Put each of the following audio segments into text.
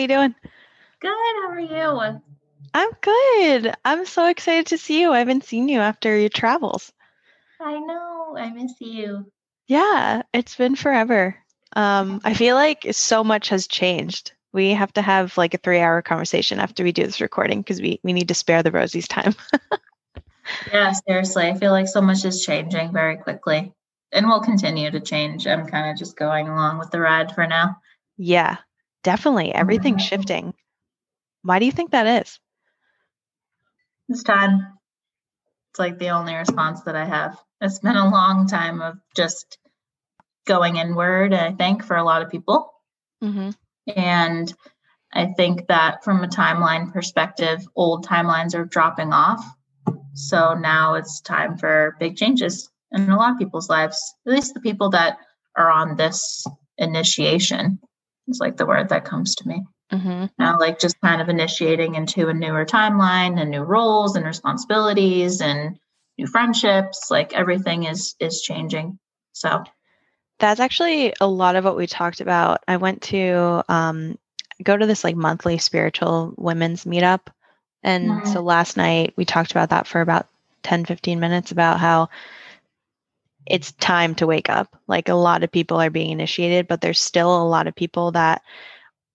You doing? Good. How are you? I'm good. I'm so excited to see you. I haven't seen you after your travels. I know. I miss you. Yeah, it's been forever. Um, I feel like so much has changed. We have to have like a three-hour conversation after we do this recording because we we need to spare the Rosies time. yeah, seriously. I feel like so much is changing very quickly, and will continue to change. I'm kind of just going along with the ride for now. Yeah, definitely. Everything's mm-hmm. shifting. Why do you think that is? It's time. It's like the only response that I have. It's been a long time of just going inward, I think, for a lot of people. Mm-hmm. And I think that from a timeline perspective, old timelines are dropping off. So now it's time for big changes in a lot of people's lives, at least the people that are on this initiation is like the word that comes to me. Mm-hmm. Now, like just kind of initiating into a newer timeline and new roles and responsibilities and new friendships. Like everything is is changing. So that's actually a lot of what we talked about. I went to um, go to this like monthly spiritual women's meetup. And mm-hmm. so last night we talked about that for about 10, 15 minutes about how it's time to wake up. Like a lot of people are being initiated, but there's still a lot of people that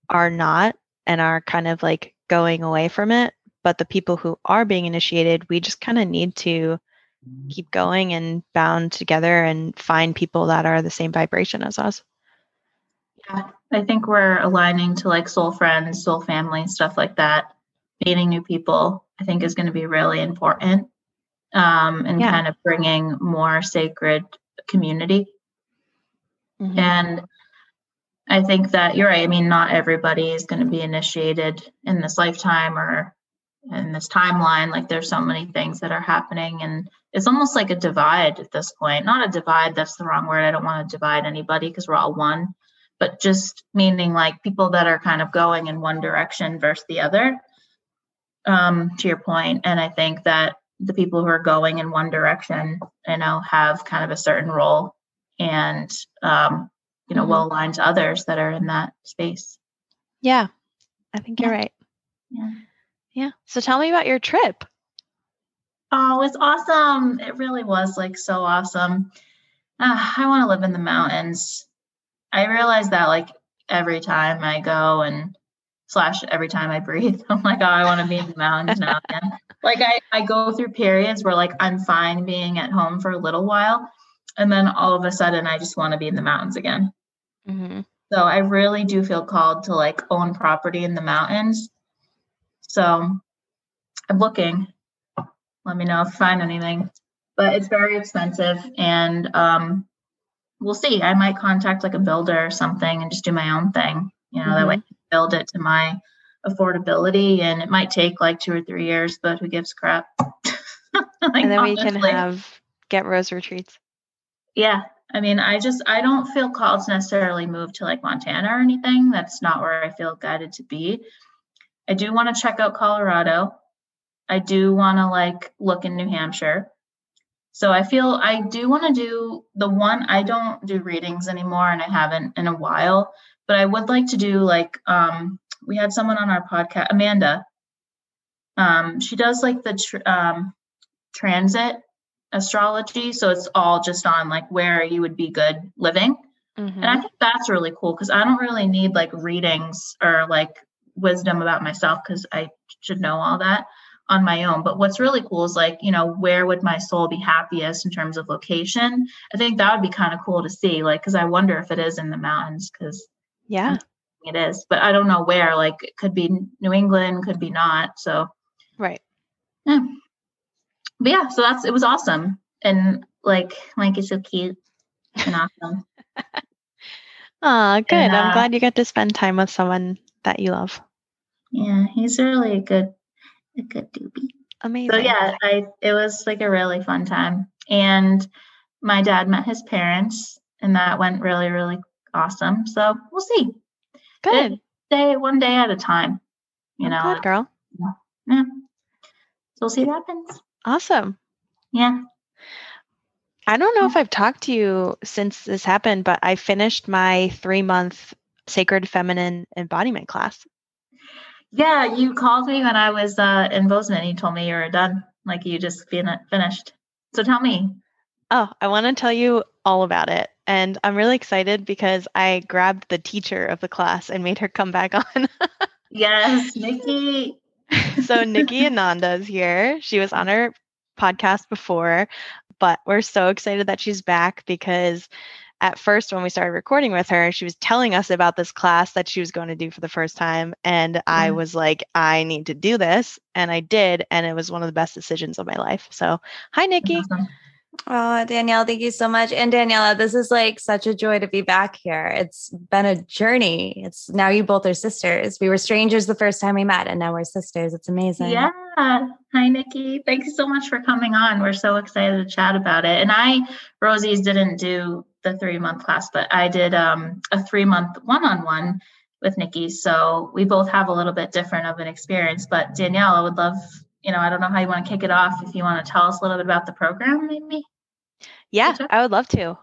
are not and are kind of like going away from it. But the people who are being initiated, we just kind of need to keep going and bound together and find people that are the same vibration as us. Yeah, I think we're aligning to like soul friends, soul family, stuff like that. Meeting new people, I think, is going to be really important um, and yeah. kind of bringing more sacred community. Mm-hmm. And I think that you're right. I mean, not everybody is going to be initiated in this lifetime or in this timeline. Like, there's so many things that are happening, and it's almost like a divide at this point. Not a divide, that's the wrong word. I don't want to divide anybody because we're all one, but just meaning like people that are kind of going in one direction versus the other. Um, to your point, and I think that the people who are going in one direction, you know, have kind of a certain role and um, you know mm-hmm. well aligned to others that are in that space. Yeah i think you're right. Yeah. Yeah so tell me about your trip. Oh it's awesome. It really was like so awesome. Uh, i want to live in the mountains. I realize that like every time i go and slash every time i breathe i'm like oh i want to be in the mountains now again like I, I go through periods where like i'm fine being at home for a little while and then all of a sudden i just want to be in the mountains again mm-hmm. so i really do feel called to like own property in the mountains so i'm looking let me know if you find anything but it's very expensive and um, we'll see i might contact like a builder or something and just do my own thing you know mm-hmm. that way mm-hmm. Build it to my affordability and it might take like two or three years but who gives crap? Like, and then honestly. we can have get rose retreats. Yeah i mean i just i don't feel called to necessarily move to like montana or anything. That's not where i feel guided to be. I do want to check out colorado. I do want to like look in new hampshire so i feel i do want to do the one i don't do readings anymore and i haven't in a while but i would like to do like um we had someone on our podcast amanda um she does like the tr- um transit astrology. So it's all just on like where you would be good living. Mm-hmm. And I think that's really cool because I don't really need like readings or like wisdom about myself because I should know all that on my own. But what's really cool is like, you know, where would my soul be happiest in terms of location? I think that would be kind of cool to see, like, because I wonder if it is in the mountains because yeah, it is, but I don't know where. Like, it could be New England, could be not. So, right. Yeah but yeah, so that's it was awesome. And like Mike is so cute and awesome. Oh, good. And, uh, I'm glad you get to spend time with someone that you love. Yeah, he's really a good a good doobie. Amazing. So yeah, I it was like a really fun time. And my dad met his parents and that went really, really awesome. So we'll see. Good. Day one day at a time. You know. Good girl. Yeah. So we'll see what happens. Awesome. Yeah. I don't know if I've talked to you since this happened, but I finished my three month sacred feminine embodiment class. Yeah, you called me when I was uh, in Bozeman. And you told me you were done, like you just fin- finished. So tell me. Oh, I want to tell you all about it. And I'm really excited because I grabbed the teacher of the class and made her come back on. yes, Nikki. so Nikki Ananda is here. She was on our podcast before, but we're so excited that she's back because at first when we started recording with her she was telling us about this class that she was going to do for the first time and i mm-hmm. was like i need to do this and i did and it was one of the best decisions of my life so hi nikki awesome. Oh, Danielle, thank you so much. And Daniela, this is like such a joy to be back here. It's been a journey. It's now you both are sisters. We were strangers the first time we met, and now we're sisters. It's amazing. Yeah. Hi, Nikki. Thank you so much for coming on. We're so excited to chat about it. And I, Rosie's, didn't do the three month class, but I did um, a three month one on one with Nikki. So we both have a little bit different of an experience. But Danielle, I would love you know, I don't know how you want to kick it off. If you want to tell us a little bit about the program, maybe. Yeah, I would love to.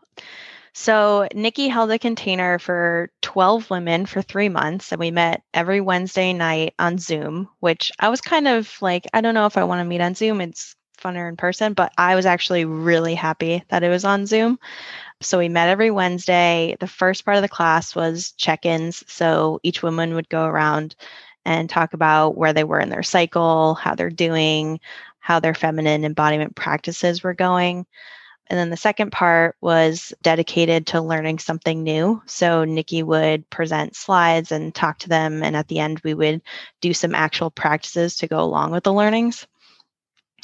So, Nikki held a container for 12 women for three months, and we met every Wednesday night on Zoom, which I was kind of like, I don't know if I want to meet on Zoom. It's funner in person, but I was actually really happy that it was on Zoom. So, we met every Wednesday. The first part of the class was check ins. So, each woman would go around and talk about where they were in their cycle, how they're doing, how their feminine embodiment practices were going. And then the second part was dedicated to learning something new. So Nikki would present slides and talk to them. And at the end, we would do some actual practices to go along with the learnings.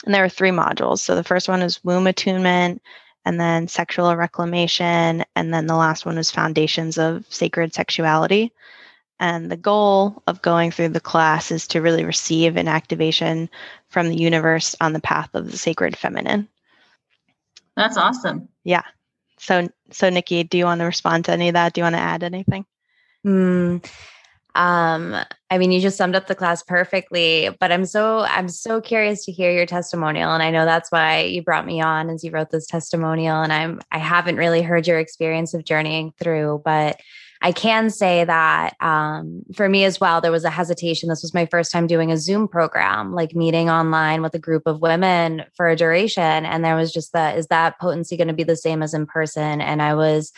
And there were three modules. So the first one is womb attunement, and then sexual reclamation. And then the last one was foundations of sacred sexuality. And the goal of going through the class is to really receive an activation from the universe on the path of the sacred feminine. That's awesome. Yeah. So, so Nikki, do you want to respond to any of that? Do you want to add anything? Mm, um, I mean, you just summed up the class perfectly, but I'm so I'm so curious to hear your testimonial, and I know that's why you brought me on as you wrote this testimonial. And I'm I haven't really heard your experience of journeying through, but I can say that um, for me as well, there was a hesitation. This was my first time doing a Zoom program, like meeting online with a group of women for a duration. And there was just that, is that potency going to be the same as in person? And I was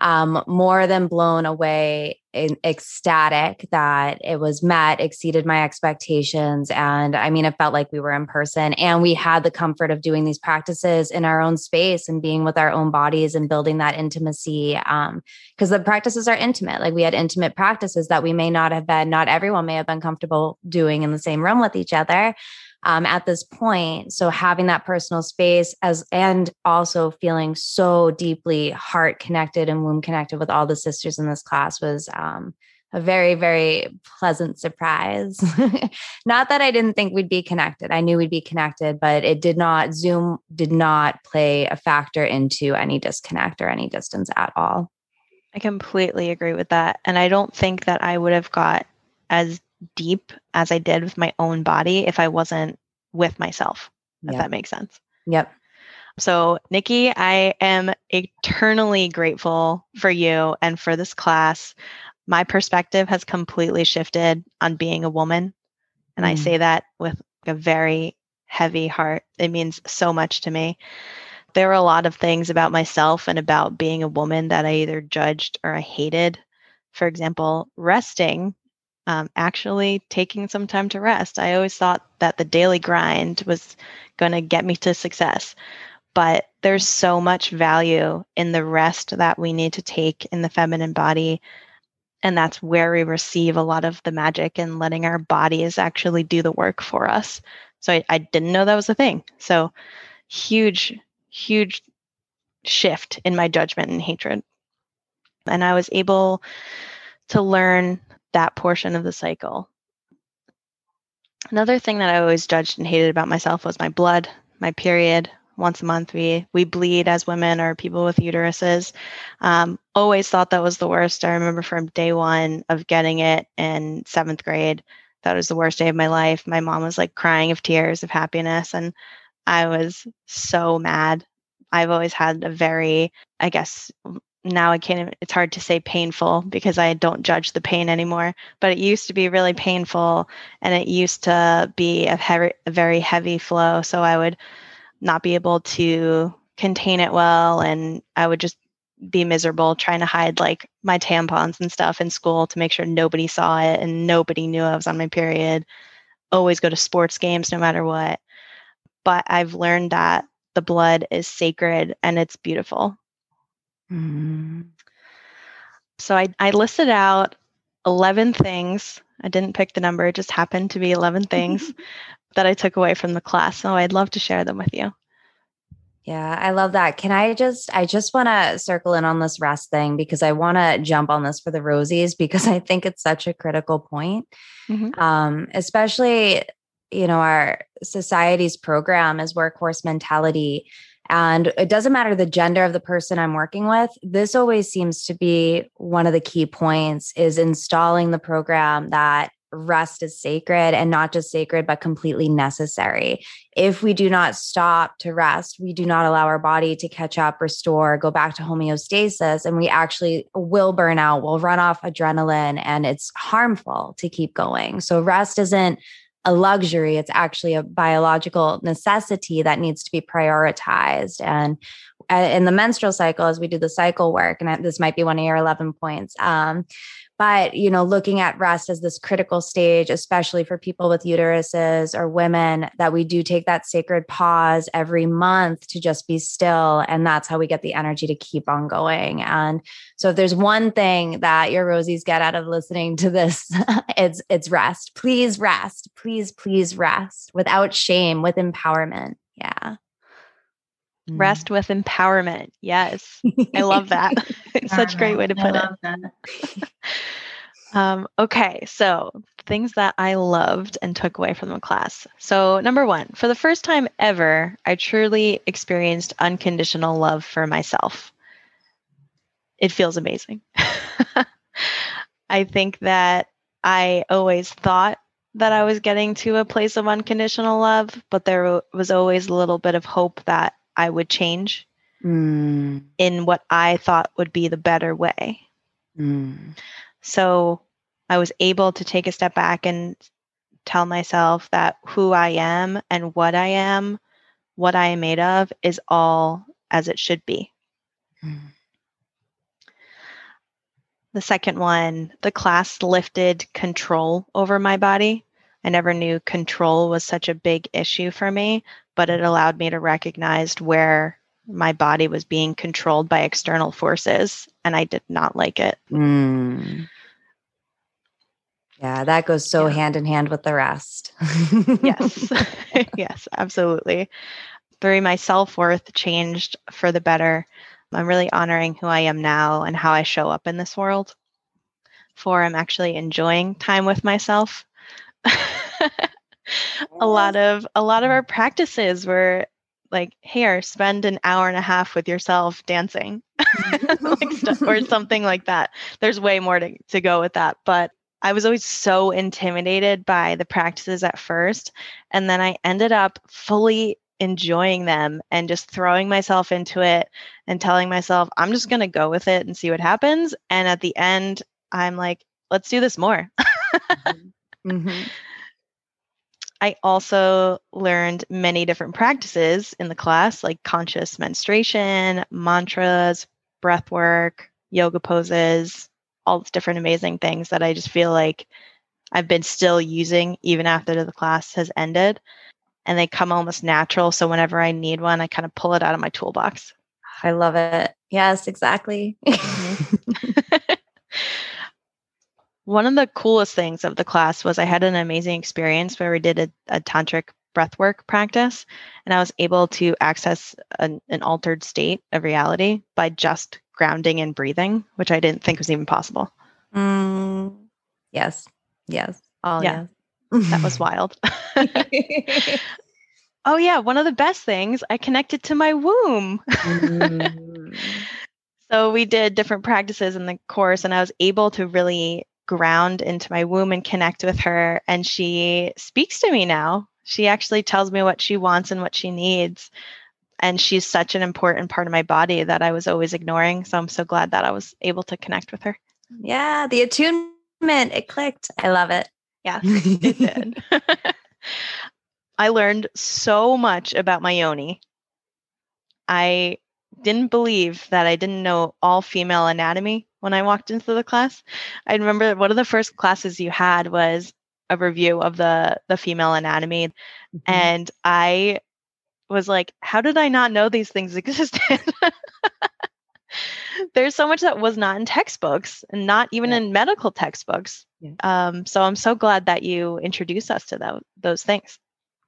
um, more than blown away ecstatic that it was met, exceeded my expectations. And I mean, it felt like we were in person and we had the comfort of doing these practices in our own space and being with our own bodies and building that intimacy. Um, because the practices are intimate. Like we had intimate practices that we may not have been, not everyone may have been comfortable doing in the same room with each other um, at this point. So having that personal space as and also feeling so deeply heart connected and womb connected with all the sisters in this class was um, a very very pleasant surprise. not that I didn't think we'd be connected. I knew we'd be connected, but it did not. Zoom did not play a factor into any disconnect or any distance at all. I completely agree with that. And I don't think that I would have got as deep as I did with my own body if I wasn't with myself, if that makes sense. Yep. So, Nikki, I am eternally grateful for you and for this class. My perspective has completely shifted on being a woman. And mm. I say that with a very heavy heart. It means so much to me. There were a lot of things about myself and about being a woman that I either judged or I hated. For example, resting um, actually taking some time to rest. I always thought that the daily grind was going to get me to success. But there's so much value in the rest that we need to take in the feminine body. And that's where we receive a lot of the magic and letting our bodies actually do the work for us. So I, I didn't know that was a thing. So huge, huge shift in my judgment and hatred. And I was able to learn that portion of the cycle. Another thing that I always judged and hated about myself was my blood, my period. Once a month, we we bleed as women or people with uteruses. Um, always thought that was the worst. I remember from day one of getting it in seventh grade, that was the worst day of my life. My mom was like crying of tears of happiness, and I was so mad. I've always had a very, I guess, now I can't, it's hard to say painful because I don't judge the pain anymore. But it used to be really painful and it used to be a, heavy, a very heavy flow. So I would not be able to contain it well. And I would just be miserable trying to hide like my tampons and stuff in school to make sure nobody saw it and nobody knew I was on my period. Always go to sports games no matter what. But I've learned that the blood is sacred and it's beautiful. Mm-hmm. So I, I listed out 11 things. I didn't pick the number, it just happened to be 11 things that I took away from the class. So I'd love to share them with you. Yeah, I love that. Can I just, I just want to circle in on this rest thing because I want to jump on this for the Rosies because I think it's such a critical point. Mm-hmm. Um, especially, you know, our society's program is workhorse mentality. And it doesn't matter the gender of the person I'm working with. This always seems to be one of the key points is installing the program that rest is sacred and not just sacred, but completely necessary. If we do not stop to rest, we do not allow our body to catch up, restore, go back to homeostasis, and we actually will burn out, we'll run off adrenaline, and it's harmful to keep going. So, rest isn't a luxury, it's actually a biological necessity that needs to be prioritized. And uh, in the menstrual cycle, as we do the cycle work, and this might be one of your 11 points, um, but you know looking at rest as this critical stage especially for people with uteruses or women that we do take that sacred pause every month to just be still. And that's how we get the energy to keep on going. And so if there's one thing that your rosies get out of listening to this it's it's rest. Please rest. Please please rest without shame with empowerment. Yeah. Rest mm. with empowerment. Yes. I love that. Such a great way to put it um, okay so things that i loved and took away from the class so number one for the first time ever i truly experienced unconditional love for myself it feels amazing i think that i always thought that I was getting to a place of unconditional love, but there was always a little bit of hope that I would change mm. in what I thought would be the better way. Mm. So I was able to take a step back and tell myself that who I am and what I am, what I am made of, is all as it should be. Mm. The second one, the class lifted control over my body. I never knew control was such a big issue for me, but it allowed me to recognize where my body was being controlled by external forces, and I did not like it. Mm. Yeah, that goes so yeah. hand in hand with the rest. yes, yes, absolutely. Three, my self worth changed for the better. I'm really honoring who I am now and how I show up in this world. Four, I'm actually enjoying time with myself a lot of a lot of our practices were like here spend an hour and a half with yourself dancing like stuff, or something like that there's way more to, to go with that but i was always so intimidated by the practices at first and then i ended up fully enjoying them and just throwing myself into it and telling myself i'm just going to go with it and see what happens and at the end i'm like let's do this more mm-hmm. Mm-hmm. I also learned many different practices in the class, like conscious menstruation, mantras, breath work, yoga poses, all these different amazing things that I just feel like I've been still using even after the class has ended. And they come almost natural. So whenever I need one, I kind of pull it out of my toolbox. I love it. Yes, exactly. Mm-hmm. One of the coolest things of the class was I had an amazing experience where we did a, a tantric breathwork practice, and I was able to access an, an altered state of reality by just grounding and breathing, which I didn't think was even possible. Mm, yes. Yes. Oh, yeah. Yes. that was wild. oh, yeah. One of the best things, I connected to my womb. mm. So we did different practices in the course, and I was able to really ground into my womb and connect with her. And she speaks to me now. She actually tells me what she wants and what she needs. and she's such an important part of my body that I was always ignoring. So I'm so glad that I was able to connect with her. Yeah, the attunement, it clicked. I love it. Yeah, it did. I learned so much about my yoni. I didn't believe that I didn't know all female anatomy when I walked into the class. I remember one of the first classes you had was a review of the the female anatomy mm-hmm. and I was like, how did I not know these things existed? There's so much that was not in textbooks and not even yeah. in medical textbooks. Yeah. Um, so I'm so glad that you introduced us to those, those things.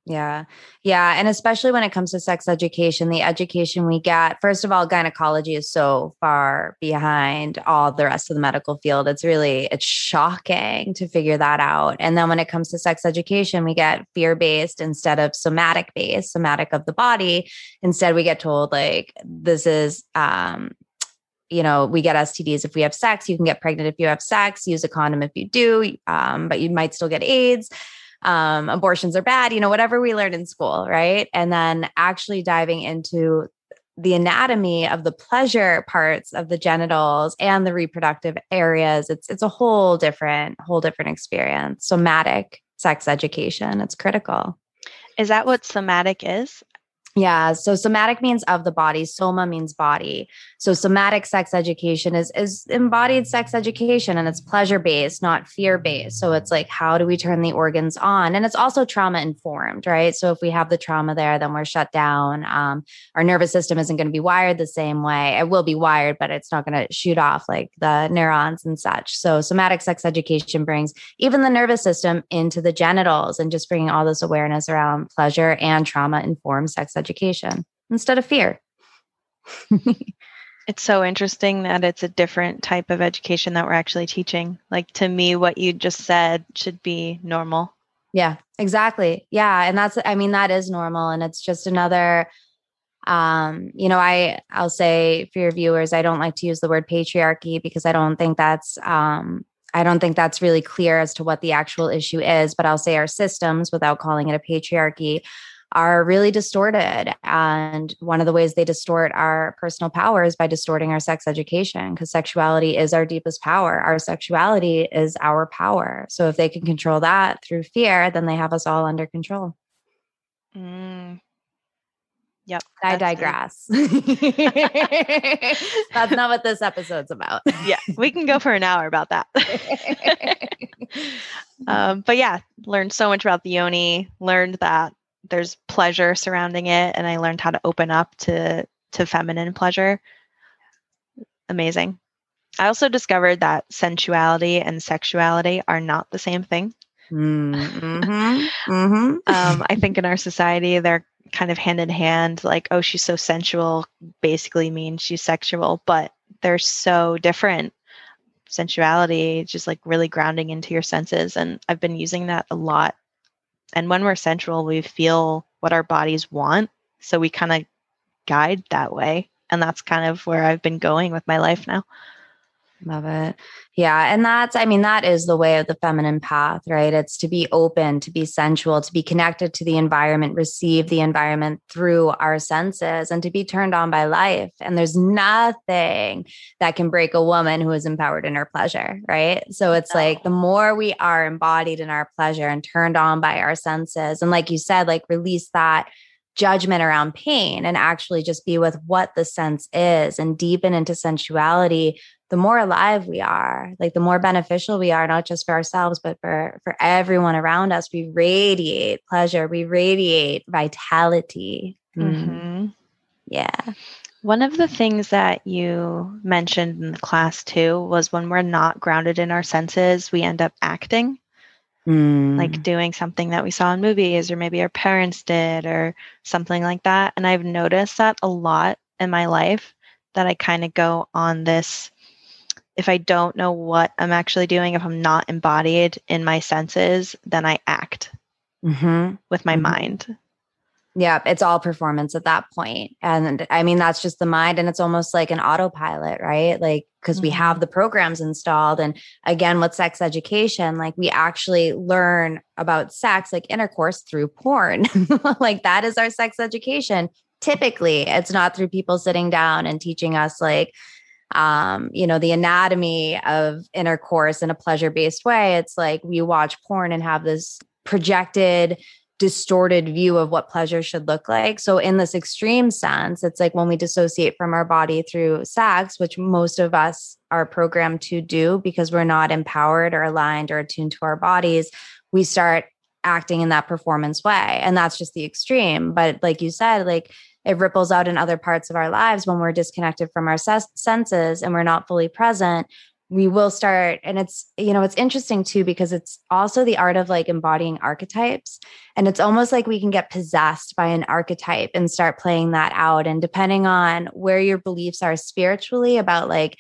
Yeah. Yeah. And especially when it comes to sex education, the education we get, first of all, gynecology is so far behind all the rest of the medical field. It's really, it's shocking to figure that out. And then when it comes to sex education, we get fear based instead of somatic based, somatic of the body. Instead, we get told like, this is, um, you know, we get STDs if we have sex. You can get pregnant if you have sex. Use a condom if you do, um, but you might still get AIDS um, abortions are bad, you know, whatever we learned in school, right? And then actually diving into the anatomy of the pleasure parts of the genitals and the reproductive areas it's it's a whole different whole different experience. Somatic sex education it's critical. Is that what somatic is yeah. So somatic means of the body. Soma means body. So somatic sex education is is embodied sex education and it's pleasure based, not fear based. So it's like how do we turn the organs on? And it's also trauma informed, right? So if we have the trauma there, then we're shut down. Um, our nervous system isn't going to be wired the same way. It will be wired, but it's not going to shoot off like the neurons and such. So somatic sex education brings even the nervous system into the genitals and just bringing all this awareness around pleasure and trauma informed sex education instead of fear. it's so interesting that it's a different type of education that we're actually teaching. Like to me, what you just said should be normal. Yeah, exactly. Yeah. And that's, I mean, that is normal. And it's just another, um, you know, I, I'll say for your viewers, I don't like to use the word patriarchy because I don't think that's, um, I don't think that's really clear as to what the actual issue is, but I'll say our systems without calling it a patriarchy are really distorted. And one of the ways they distort our personal power is by distorting our sex education, because sexuality is our deepest power. Our sexuality is our power. So if they can control that through fear, then they have us all under control. Mm. Yep. I digress. that's not what this episode's about. yeah, we can go for an hour about that. um, but yeah, learned so much about the yoni, learned that there's pleasure surrounding it and I learned how to open up to to feminine pleasure. Amazing. I also discovered that sensuality and sexuality are not the same thing. Mm-hmm. Mm-hmm. um, I think in our society they're kind of hand in hand. Like, oh, she's so sensual, basically means she's sexual, but they're so different. Sensuality, just like really grounding into your senses, and I've been using that a lot and when we're sensual, we feel what our bodies want. So we kind of guide that way. And that's kind of where I've been going with my life now. Love it. Yeah. And that's, I mean, that is the way of the feminine path, right? It's to be open, to be sensual, to be connected to the environment, receive the environment through our senses, and to be turned on by life. And there's nothing that can break a woman who is empowered in her pleasure, right? So it's like the more we are embodied in our pleasure and turned on by our senses, and like you said, like release that judgment around pain and actually just be with what the sense is and deepen into sensuality the more alive we are like the more beneficial we are not just for ourselves but for for everyone around us we radiate pleasure we radiate vitality mm-hmm. mm-hmm. yeah one of the things that you mentioned in the class too was when we're not grounded in our senses we end up acting mm. like doing something that we saw in movies or maybe our parents did or something like that and i've noticed that a lot in my life that i kind of go on this if I don't know what I'm actually doing, if I'm not embodied in my senses, then I act mm-hmm. with my mm-hmm. mind. Yeah, it's all performance at that point. And I mean, that's just the mind. And it's almost like an autopilot, right? Like, because mm-hmm. we have the programs installed. And again, with sex education, like we actually learn about sex, like intercourse through porn. like that is our sex education typically it's not through people sitting down and teaching us like um, you know, the anatomy of intercourse in a pleasure based way. It's like we watch porn and have this projected, distorted view of what pleasure should look like. So, in this extreme sense, it's like when we dissociate from our body through sex, which most of us are programmed to do because we're not empowered or aligned or attuned to our bodies, we start acting in that performance way. And that's just the extreme. But, like you said, like, it ripples out in other parts of our lives when we're disconnected from our ses- senses and we're not fully present we will start and it's you know it's interesting too because it's also the art of like embodying archetypes and it's almost like we can get possessed by an archetype and start playing that out and depending on where your beliefs are spiritually about like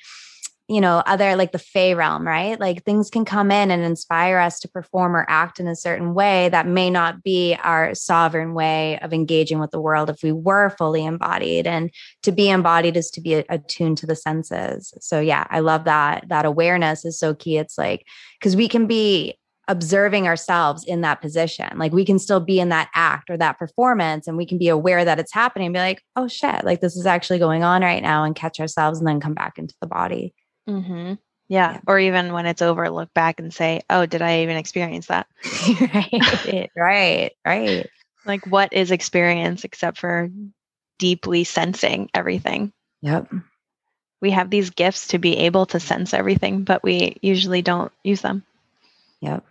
you know, other like the Fey realm, right? Like things can come in and inspire us to perform or act in a certain way that may not be our sovereign way of engaging with the world if we were fully embodied. And to be embodied is to be attuned to the senses. So yeah, I love that. That awareness is so key. It's like, because we can be observing ourselves in that position. Like we can still be in that act or that performance and we can be aware that it's happening and be like, oh shit, like this is actually going on right now and catch ourselves and then come back into the body. Mm-hmm. Yeah. yeah. Or even when it's over, look back and say, oh, did I even experience that? right. right. Right. Like, what is experience except for deeply sensing everything? Yep. We have these gifts to be able to sense everything, but we usually don't use them. Yep.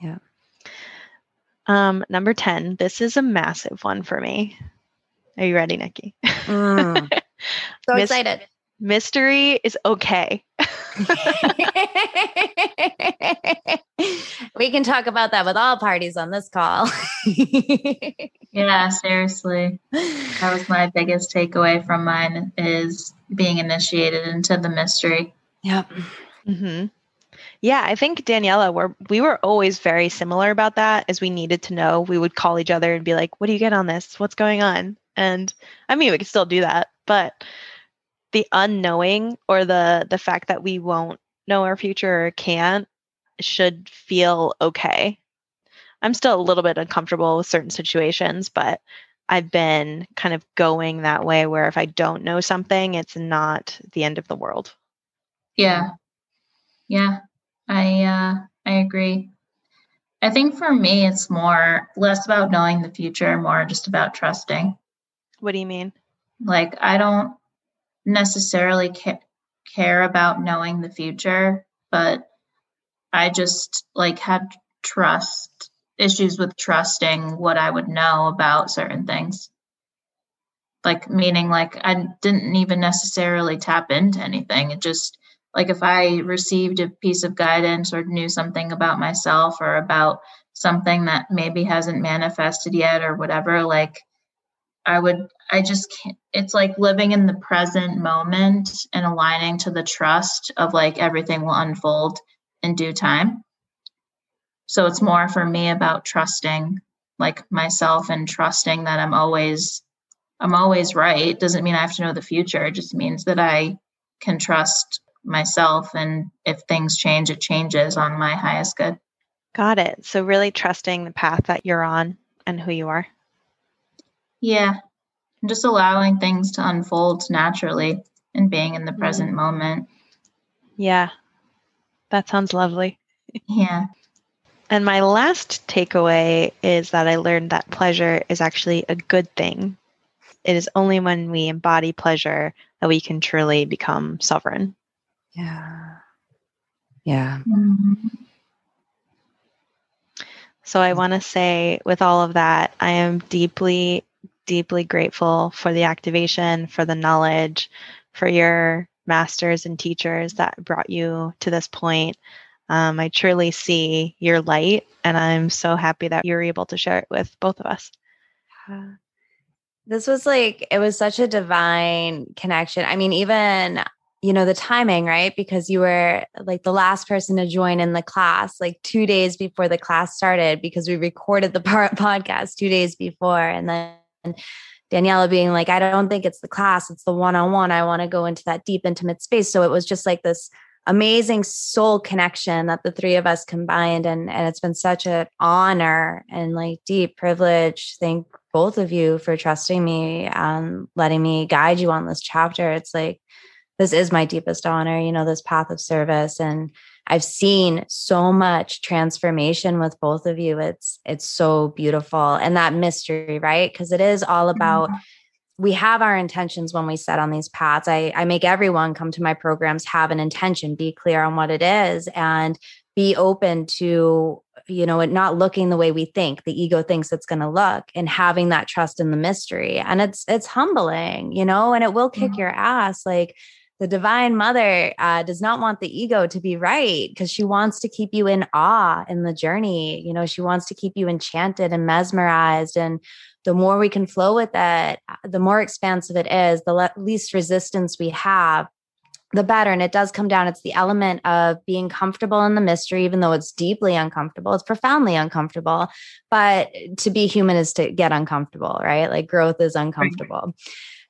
Yeah. Um, number 10, this is a massive one for me. Are you ready, Nikki? Mm. so Miss- excited mystery is okay. we can talk about that with all parties on this call. yeah, seriously. That was my biggest takeaway from mine is being initiated into the mystery. Yep. Mm-hmm. Yeah, I think Daniela, we're, we were always very similar about that. As we needed to know, we would call each other and be like, "What do you get on this? What's going on?" And I mean, we could still do that, but the unknowing or the the fact that we won't know our future or can't should feel okay. I'm still a little bit uncomfortable with certain situations, but I've been kind of going that way where if I don't know something, it's not the end of the world. Yeah. Yeah. I uh I agree. I think for me it's more less about knowing the future, more just about trusting. What do you mean? Like I don't necessarily ca- care about knowing the future, but I just like had trust issues with trusting what I would know about certain things. Like meaning like I didn't even necessarily tap into anything. It just like if I received a piece of guidance or knew something about myself or about something that maybe hasn't manifested yet or whatever, like I would, I just can't, it's like living in the present moment and aligning to the trust of like everything will unfold in due time. So it's more for me about trusting like myself and trusting that I'm always, I'm always right. Doesn't mean I have to know the future. It just means that I can trust myself. And if things change, it changes on my highest good. Got it. So really trusting the path that you're on and who you are. Yeah. Just allowing things to unfold naturally and being in the mm-hmm. present moment. Yeah. That sounds lovely. Yeah. And my last takeaway is that I learned that pleasure is actually a good thing. It is only when we embody pleasure that we can truly become sovereign. Yeah. Yeah. Mm-hmm. So I want to say, with all of that, I am deeply deeply grateful for the activation, for the knowledge, for your masters and teachers that brought you to this point. Um, I truly see your light, and I'm so happy that you're able to share it with both of us. This was like, it was such a divine connection. I mean, even you know the timing right because you were like the last person to join in the class like two days before the class started because we recorded the podcast two days before and then Daniela being like, I don't think it's the class, it's the one on one. I want to go into that deep, intimate space. So it was just like this amazing soul connection that the three of us combined. And, and it's been such an honor and like deep privilege. Thank both of you for trusting me and letting me guide you on this chapter. It's like, this is my deepest honor, you know, this path of service. And I've seen so much transformation with both of you. It's it's so beautiful. And that mystery, right? Because it is all about mm-hmm. we have our intentions when we set on these paths. I, I make everyone come to my programs have an intention, be clear on what it is, and be open to you know it not looking the way we think the ego thinks it's going to look and having that trust in the mystery and it's it's humbling you know and it will kick mm-hmm. your ass like the divine mother uh, does not want the ego to be right because she wants to keep you in awe in the journey you know she wants to keep you enchanted and mesmerized and the more we can flow with it uh, the more expansive it is the le- least resistance we have the better. And it does come down, it's the element of being comfortable in the mystery, even though it's deeply uncomfortable, it's profoundly uncomfortable. But to be human is to get uncomfortable, right? Like growth is uncomfortable. Right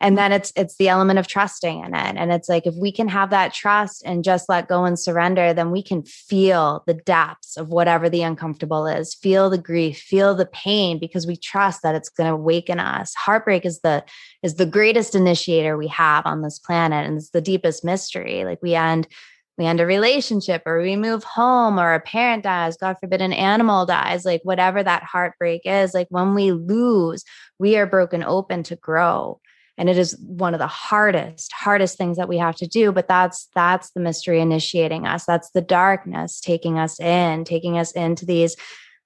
and then it's it's the element of trusting in it. And it's like if we can have that trust and just let go and surrender then we can feel the depths of whatever the uncomfortable is feel the grief feel the pain because we trust that it's going to awaken us. Heartbreak is the is the greatest initiator we have on this planet and it's the deepest mystery. Like we end we end a relationship or we move home or a parent dies god forbid an animal dies like whatever that heartbreak is like when we lose we are broken open to grow and it is one of the hardest hardest things that we have to do but that's that's the mystery initiating us. That's the darkness taking us in taking us into these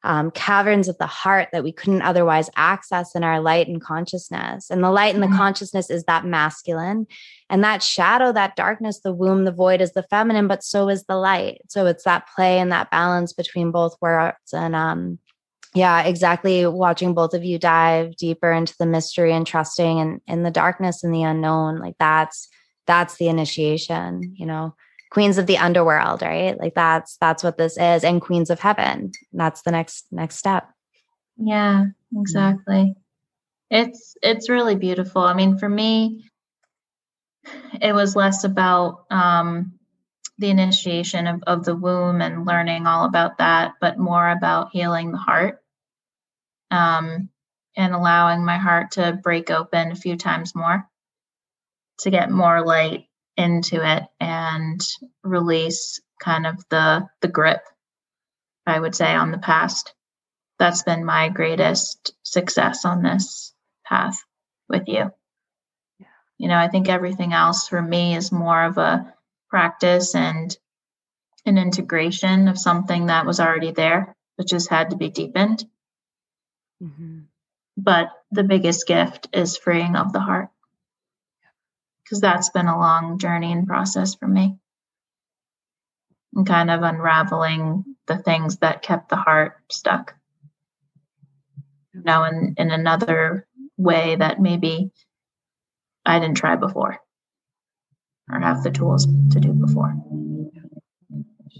um, caverns of the heart that we couldn't otherwise access in our light and consciousness. And the light and the mm-hmm. consciousness is that masculine. And that shadow that darkness the womb the void is the feminine but so is the light. So it's that play and that balance between both worlds. And um yeah, exactly. Watching both of you dive deeper into the mystery and trusting and in the darkness and the unknown, like that's that's the initiation, you know. Queens of the underworld, right? Like that's that's what this is, and queens of heaven. That's the next next step. Yeah, exactly. It's it's really beautiful. I mean, for me, it was less about um the initiation of, of the womb and learning all about that, but more about healing the heart um, and allowing my heart to break open a few times more to get more light into it and release kind of the the grip i would say on the past. That's been my greatest success on this path with you. Yeah. you know i think everything else for me is more of a practice and an integration of something that was already there but just had to be deepened Mm-hmm. But the biggest gift is freeing of the heart because that's been a long journey and process for me. And kind of unraveling the things that kept the heart stuck. You know, in, in another way that maybe I didn't try before or have the tools to do before.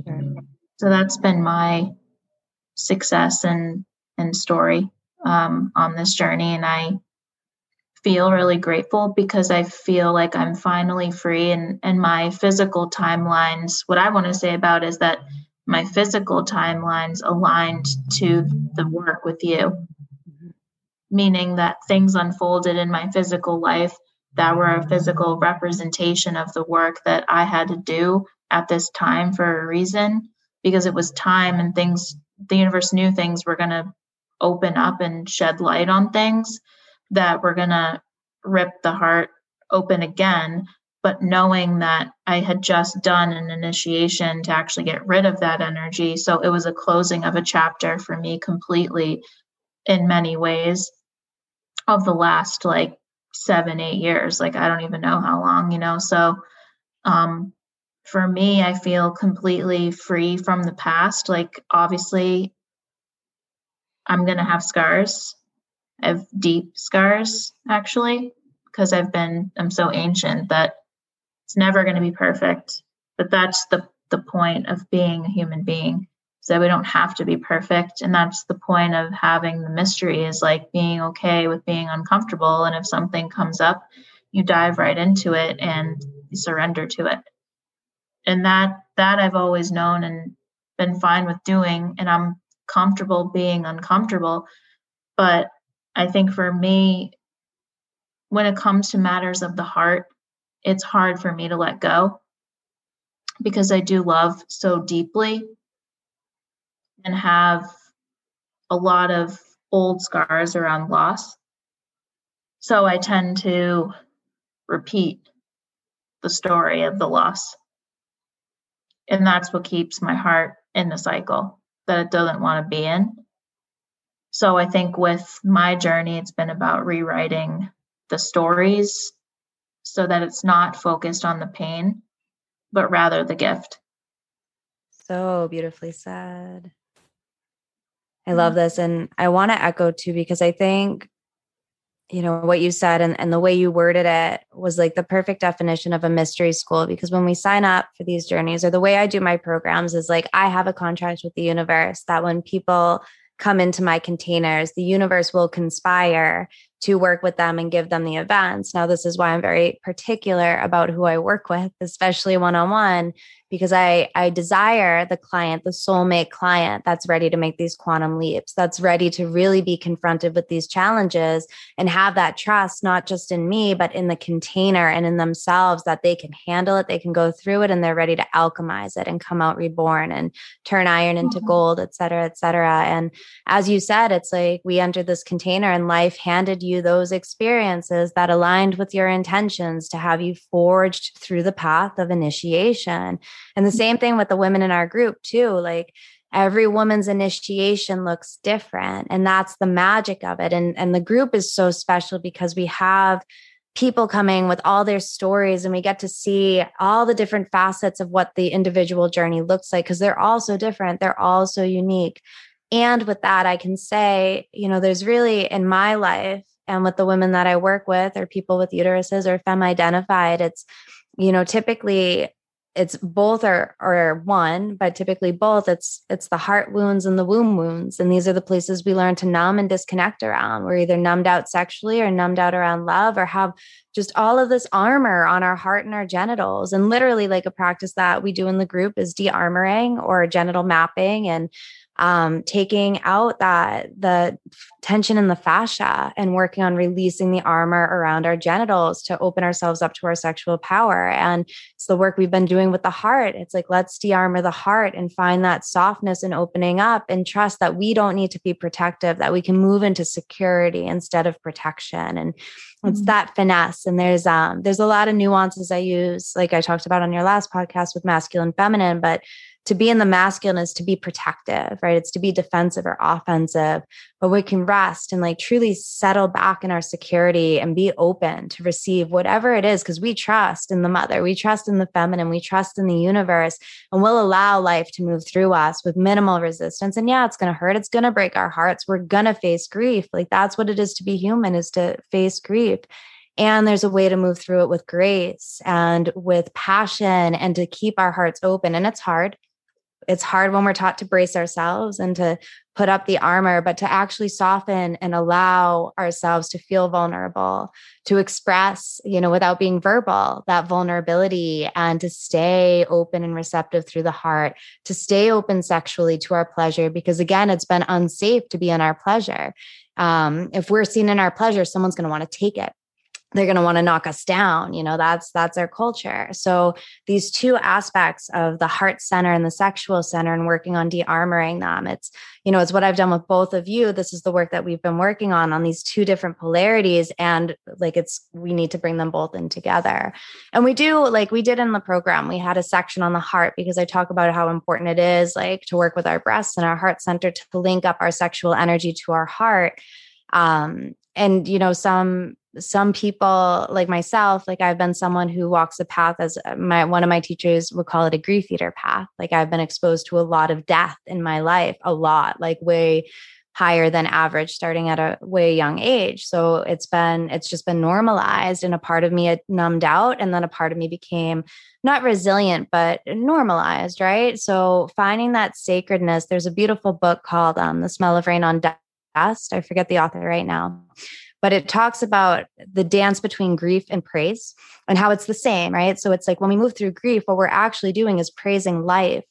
Sure. So that's been my success and and story um, on this journey. And I feel really grateful because I feel like I'm finally free and, and my physical timelines, what I want to say about is that my physical timelines aligned to the work with you, meaning that things unfolded in my physical life that were a physical representation of the work that I had to do at this time for a reason because it was time and things the universe knew things were going to open up and shed light on things that we're going to rip the heart open again but knowing that I had just done an initiation to actually get rid of that energy. So it was a closing of a chapter for me completely in many ways of the last like seven, eight years. Like I don't even know how long, you know. So um for me, I feel completely free from the past. Like obviously I'm going to have scars. I have deep scars actually because I've been I'm so ancient that it's never going to be perfect. But that's the the point of being a human being. So we don't have to be perfect and that's the point of having the mystery is like being okay with being uncomfortable and if something comes up, you dive right into it and surrender to it. And that that I've always known and been fine with doing and I'm comfortable being uncomfortable. But I think for me, when it comes to matters of the heart, it's hard for me to let go because I do love so deeply and have a lot of old scars around loss. So I tend to repeat the story of the loss. And that's what keeps my heart in the cycle that it doesn't want to be in. So I think with my journey, it's been about rewriting the stories so that it's not focused on the pain, but rather the gift. So beautifully said. I love mm-hmm. this. And I want to echo too, because I think, you know, what you said and, and the way you worded it was like the perfect definition of a mystery school. Because when we sign up for these journeys, or the way I do my programs is like I have a contract with the universe that when people come into my containers, the universe will conspire to work with them and give them the events. Now, this is why I'm very particular about who I work with, especially one on one, because I I desire the client, the soulmate client that's ready to make these quantum leaps, that's ready to really be confronted with these challenges and have that trust not just in me but in the container and in themselves that they can handle it, they can go through it and they're ready to alchemize it and come out reborn and turn iron into mm-hmm. gold, et cetera, et cetera. And as you said, it's like we entered this container and life handed you those experiences that aligned with your intentions to have you forged through the path of initiation and the mm-hmm. same thing with the women in our group, too. Like every woman's initiation looks different. And that's the magic of it. And, and the group is so special because we have people coming with all their stories and we get to see all the different facets of what the individual journey looks like because they're all so different they're all so unique and with that i can say you know there's really in my life and with the women that i work with or people with uteruses or femme identified it's you know typically it's both or or one but typically both it's it's the heart wounds and the womb wounds. And these are the places we learn to numb and disconnect around. We're either numbed out sexually or numbed out around love or have just all of this armor on our heart and our genitals and literally like a practice that we do in the group is de-armoring or genital mapping and um, taking out that the tension in the fascia and working on releasing the armor around our genitals to open ourselves up to our sexual power. And it's the work we've been doing with the heart. It's like, let's de armor the heart and find that softness and opening up and trust that we don't need to be protective, that we can move into security instead of protection. And it's mm-hmm. that finesse. And there's um there's a lot of nuances I use, like I talked about on your last podcast with masculine feminine, but to be in the masculine is to be protective, right? It's to be defensive or offensive, but we can rest and like truly settle back in our security and be open to receive whatever it is because we trust in the mother, we trust in the feminine, we trust in the universe, and we'll allow life to move through us with minimal resistance. And yeah, it's going to hurt, it's going to break our hearts. We're going to face grief. Like that's what it is to be human is to face grief. And there's a way to move through it with grace and with passion and to keep our hearts open. And it's hard it's hard when we're taught to brace ourselves and to put up the armor, but to actually soften and allow ourselves to feel vulnerable, to express, you know, without being verbal, that vulnerability and to stay open and receptive through the heart, to stay open sexually to our pleasure, because again, it's been unsafe to be in our pleasure. Um, if we're seen in our pleasure, someone's going to want to take it they're going to want to knock us down you know that's that's our culture. So these two aspects of the heart center and the sexual center and working on de-armoring them it's you know it's what i've done with both of you. This is the work that we've been working on on these two different polarities and like it's we need to bring them both in together. And we do like we did in the program we had a section on the heart because i talk about how important it is like to work with our breasts and our heart center to link up our sexual energy to our heart. Um and you know some some people like myself like i've been someone who walks a path as uh, my one of my teachers would call it a grief eater path. Like i've been exposed to a lot of death in my life a lot like way higher than average starting at a way young age. So it's been it's just been normalized and a part of me had numbed out and then a part of me became not resilient but normalized right? So finding that sacredness there's a beautiful book called um, the smell of rain on dust. I forget the author right now but it talks about the dance between grief and praise and how it's the same, right? So it's like when we move through grief, what we're actually doing is praising life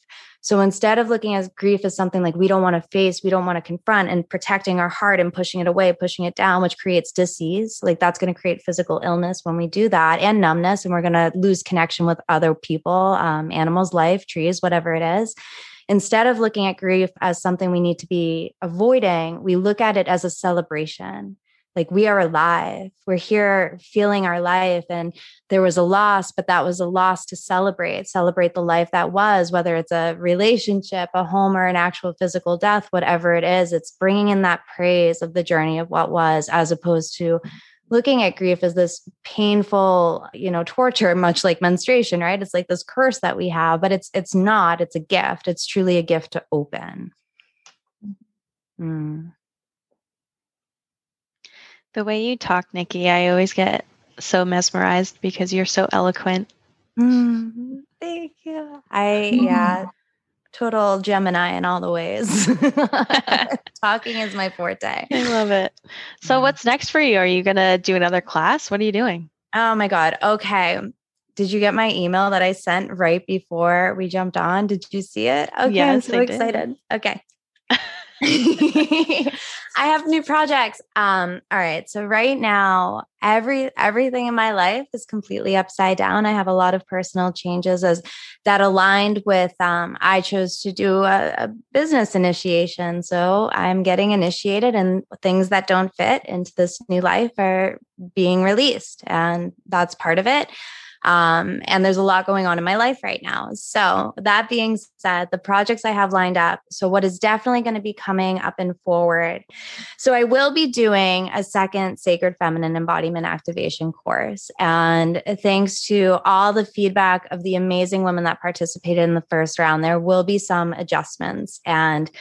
So instead of looking at grief as something like we don't want to face, we don't want to confront and protecting our heart and pushing it away, pushing it down, which creates disease, like that's going to create physical illness when we do that and numbness. And we're going to lose connection with other people, um, animals, life, trees, whatever it is. Instead of looking at grief as something we need to be avoiding, we look at it as a celebration like we are alive. We're here feeling our life and there was a loss but that was a loss to celebrate celebrate the life that was whether it's a relationship a home or an actual physical death whatever it is it's bringing in that praise of the journey of what was as opposed to looking at grief as this painful you know torture much like menstruation right? It's like this curse that we have but it's it's not it's a gift. It's truly a gift to open. Mm. The way you talk, Nikki, I always get so mesmerized because you're so eloquent. Mm, thank you. I, yeah, total Gemini in all the ways. Talking is my forte. I love it. So, what's next for you? Are you going to do another class? What are you doing? Oh my God. Okay. Did you get my email that I sent right before we jumped on? Did you see it? Okay. Yes, I'm so excited. Okay. I have new projects. Um, all right. So right now, every everything in my life is completely upside down. I have a lot of personal changes as that aligned with um, I chose to do a, a business initiation. So I'm getting initiated and things that don't fit into this new life are being released. And that's part of it. Um, and there's a lot going on in my life right now. So, that being said, the projects I have lined up. So, what is definitely going to be coming up and forward? So, I will be doing a second Sacred Feminine Embodiment Activation course. And thanks to all the feedback of the amazing women that participated in the first round, there will be some adjustments. And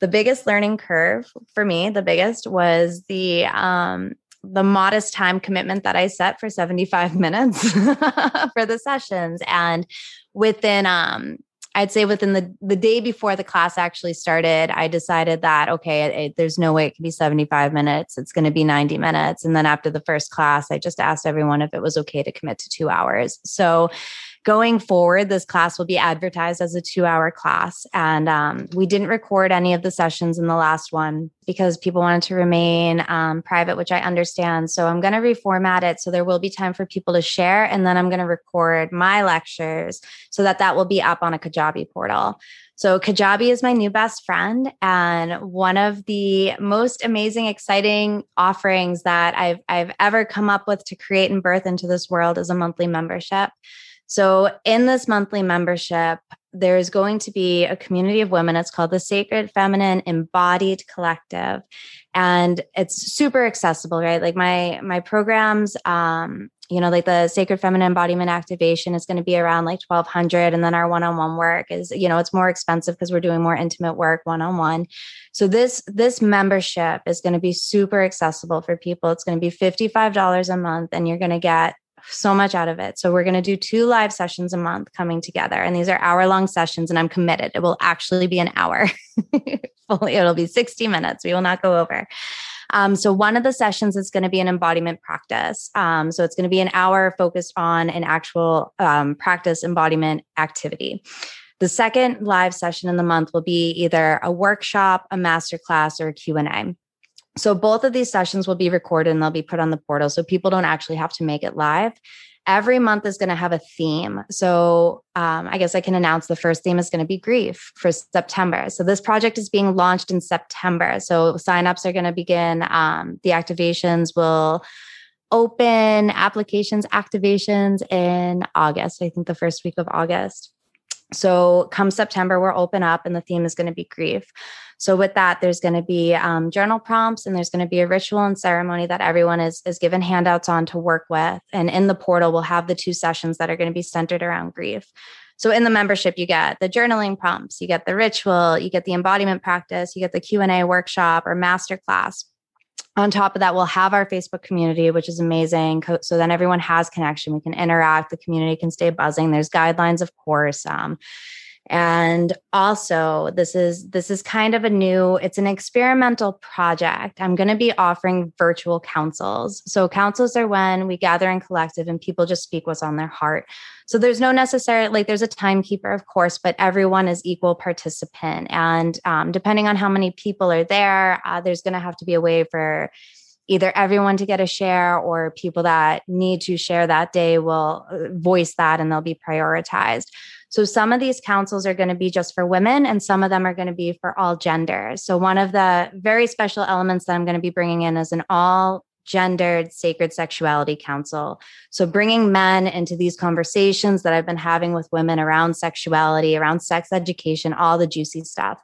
the biggest learning curve for me, the biggest was the um, the modest time commitment that I set for 75 minutes for the sessions. And within, um, I'd say within the, the day before the class actually started, I decided that, okay, it, it, there's no way it can be 75 minutes. It's going to be 90 minutes. And then after the first class, I just asked everyone if it was okay to commit to two hours. So going forward, this class will be advertised as a two hour class. And um, we didn't record any of the sessions in the last one because people wanted to remain um, private, which I understand. So I'm going to reformat it. So there will be time for people to share. And then I'm going to record my lectures so that that will be up on a Kajabi portal. So Kajabi is my new best friend and one of the most amazing, exciting offerings that I've, I've ever come up with to create and birth into this world is a monthly membership. So, in this monthly membership, there's going to be a community of women. It's called the Sacred Feminine Embodied Collective, and it's super accessible, right? Like my my programs, um, you know, like the Sacred Feminine Embodiment Activation is going to be around like twelve hundred, and then our one on one work is, you know, it's more expensive because we're doing more intimate work one on one. So this this membership is going to be super accessible for people. It's going to be fifty five dollars a month, and you're going to get so much out of it. So we're going to do two live sessions a month coming together. And these are hour long sessions and I'm committed. It will actually be an hour. Fully, it'll be 60 minutes. We will not go over. Um, so one of the sessions is going to be an embodiment practice. Um, so it's going to be an hour focused on an actual um, practice embodiment activity. The second live session in the month will be either a workshop, a masterclass, or a Q&A. So both of these sessions will be recorded and they'll be put on the portal. So people don't actually have to make it live. Every month is going to have a theme. So um, I guess I can announce the first theme is going to be grief for September. So this project is being launched in September. So signups are going to begin. Um, the activations will open applications activations in August. I think the first week of August. So come September, we're open up and the theme is going to be grief. So with that, there's going to be um, journal prompts and there's going to be a ritual and ceremony that everyone is, is given handouts on to work with. And in the portal, we'll have the two sessions that are going to be centered around grief. So in the membership, you get the journaling prompts, you get the ritual, you get the embodiment practice, you get the Q&A workshop or masterclass. On top of that, we'll have our Facebook community, which is amazing. So then everyone has connection. We can interact. The community can stay buzzing. There's guidelines, of course. Um, and also this is this is kind of a new it's an experimental project. I'm going to be offering virtual councils. So councils are when we gather in collective and people just speak what's on their heart. So there's no necessary like there's a timekeeper of course but everyone is equal participant. And um, depending on how many people are there uh, there's going to have to be a way for either everyone to get a share or people that need to share that day will uh, voice that and they'll be prioritized. So some of these councils are going to be just for women and some of them are going to be for all genders. So one of the very special elements that I'm going to be bringing in is an all gendered sacred sexuality council. So bringing men into these conversations that I've been having with women around sexuality, around sex education, all the juicy stuff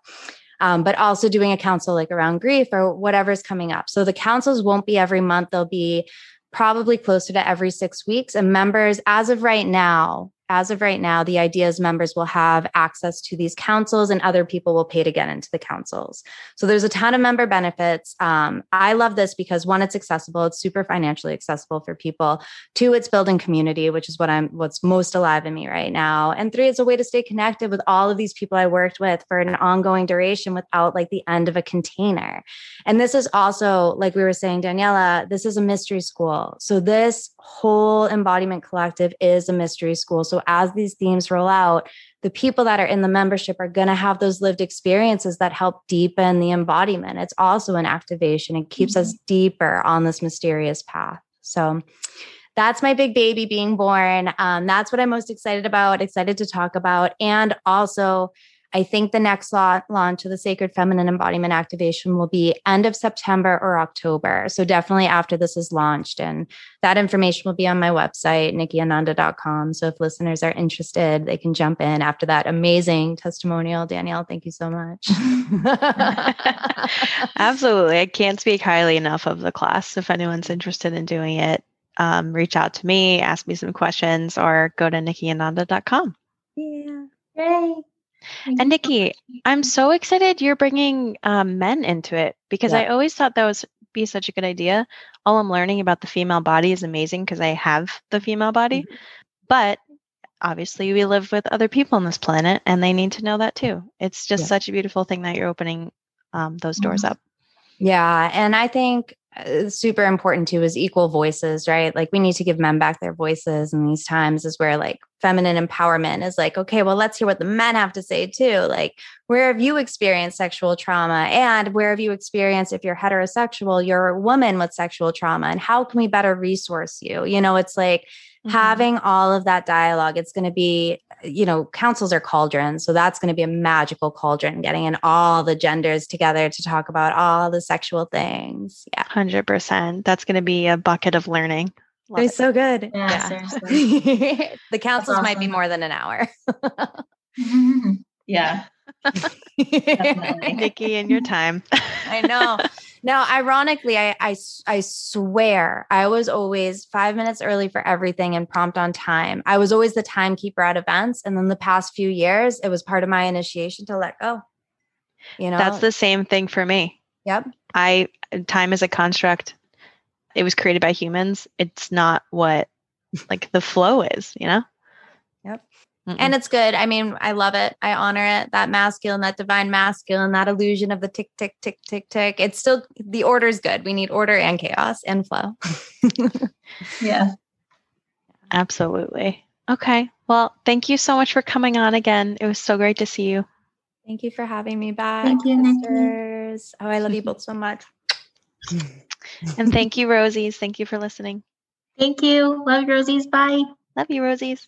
um, but also doing a council like around grief or whatever's coming up. So the councils won't be every month, they'll be probably closer to every six weeks. And members, as of right now, as of right now, the idea is members will have access to these councils and other people will pay to get into the councils. So there's a ton of member benefits. Um, I love this because one, it's accessible, it's super financially accessible for people. Two, it's building community, which is what I'm what's most alive in me right now. And three, it's a way to stay connected with all of these people I worked with for an ongoing duration without like the end of a container. And this is also, like we were saying, Daniela, this is a mystery school. So this whole embodiment collective is a mystery school. So as these themes roll out, the people that are in the membership are going to have those lived experiences that help deepen the embodiment. It's also an activation. It keeps mm-hmm. us deeper on this mysterious path. So that's my big baby being born. Um, that's what I'm most excited about, excited to talk about. And also, I think the next launch of the Sacred Feminine Embodiment Activation will be end of September or October. So definitely after this is launched. And that information will be on my website, nikkiananda.com. So if listeners are interested, they can jump in after that amazing testimonial. Danielle, thank you so much. Absolutely. I can't speak highly enough of the class. If anyone's interested in doing it, um, reach out to me, ask me some questions, or go to nikkiananda.com. Yeah. Yay. And Nikki, I'm so excited you're bringing um, men into it because yeah. I always thought that was be such a good idea. All I'm learning about the female body is amazing because I have the female body, mm-hmm. but obviously we live with other people on this planet and they need to know that too. It's just yeah. such a beautiful thing that you're opening um, those doors mm-hmm. up. Yeah, and I think uh, super important too is equal voices, right? Like we need to give men back their voices in these times is where like feminine empowerment is like, okay, well, let's hear what the men have to say too. Like, where have you experienced sexual trauma? And where have you experienced, if you're heterosexual, you're a woman with sexual trauma? And how can we better resource you? You know, it's like mm-hmm. having all of that dialogue. It's going to be, you know, councils are cauldrons. So that's going to be a magical cauldron, getting in all the genders together to talk about all the sexual things. Yeah. 100%. That's going to be a bucket of learning. Love it was so good. Yeah, yeah. the councils awesome. might be more than an hour. mm-hmm. Yeah. Nikki and your time. I know. Now, ironically, I, I I swear I was always five minutes early for everything and prompt on time. I was always the timekeeper at events, and then the past few years, it was part of my initiation to let go. You know, that's the same thing for me. Yep. I time is a construct it was created by humans. It's not what like the flow is, you know? Yep. Mm-mm. And it's good. I mean, I love it. I honor it. That masculine, that divine masculine, that illusion of the tick, tick, tick, tick, tick. It's still the order is good. We need order and chaos and flow. yeah. Absolutely. Okay. Well, thank you so much for coming on again. It was so great to see you. Thank you for having me back. Thank you, sisters. Oh, I love you both so much. and thank you, Rosies. Thank you for listening. Thank you. Love you, Rosies. Bye. Love you, Rosies.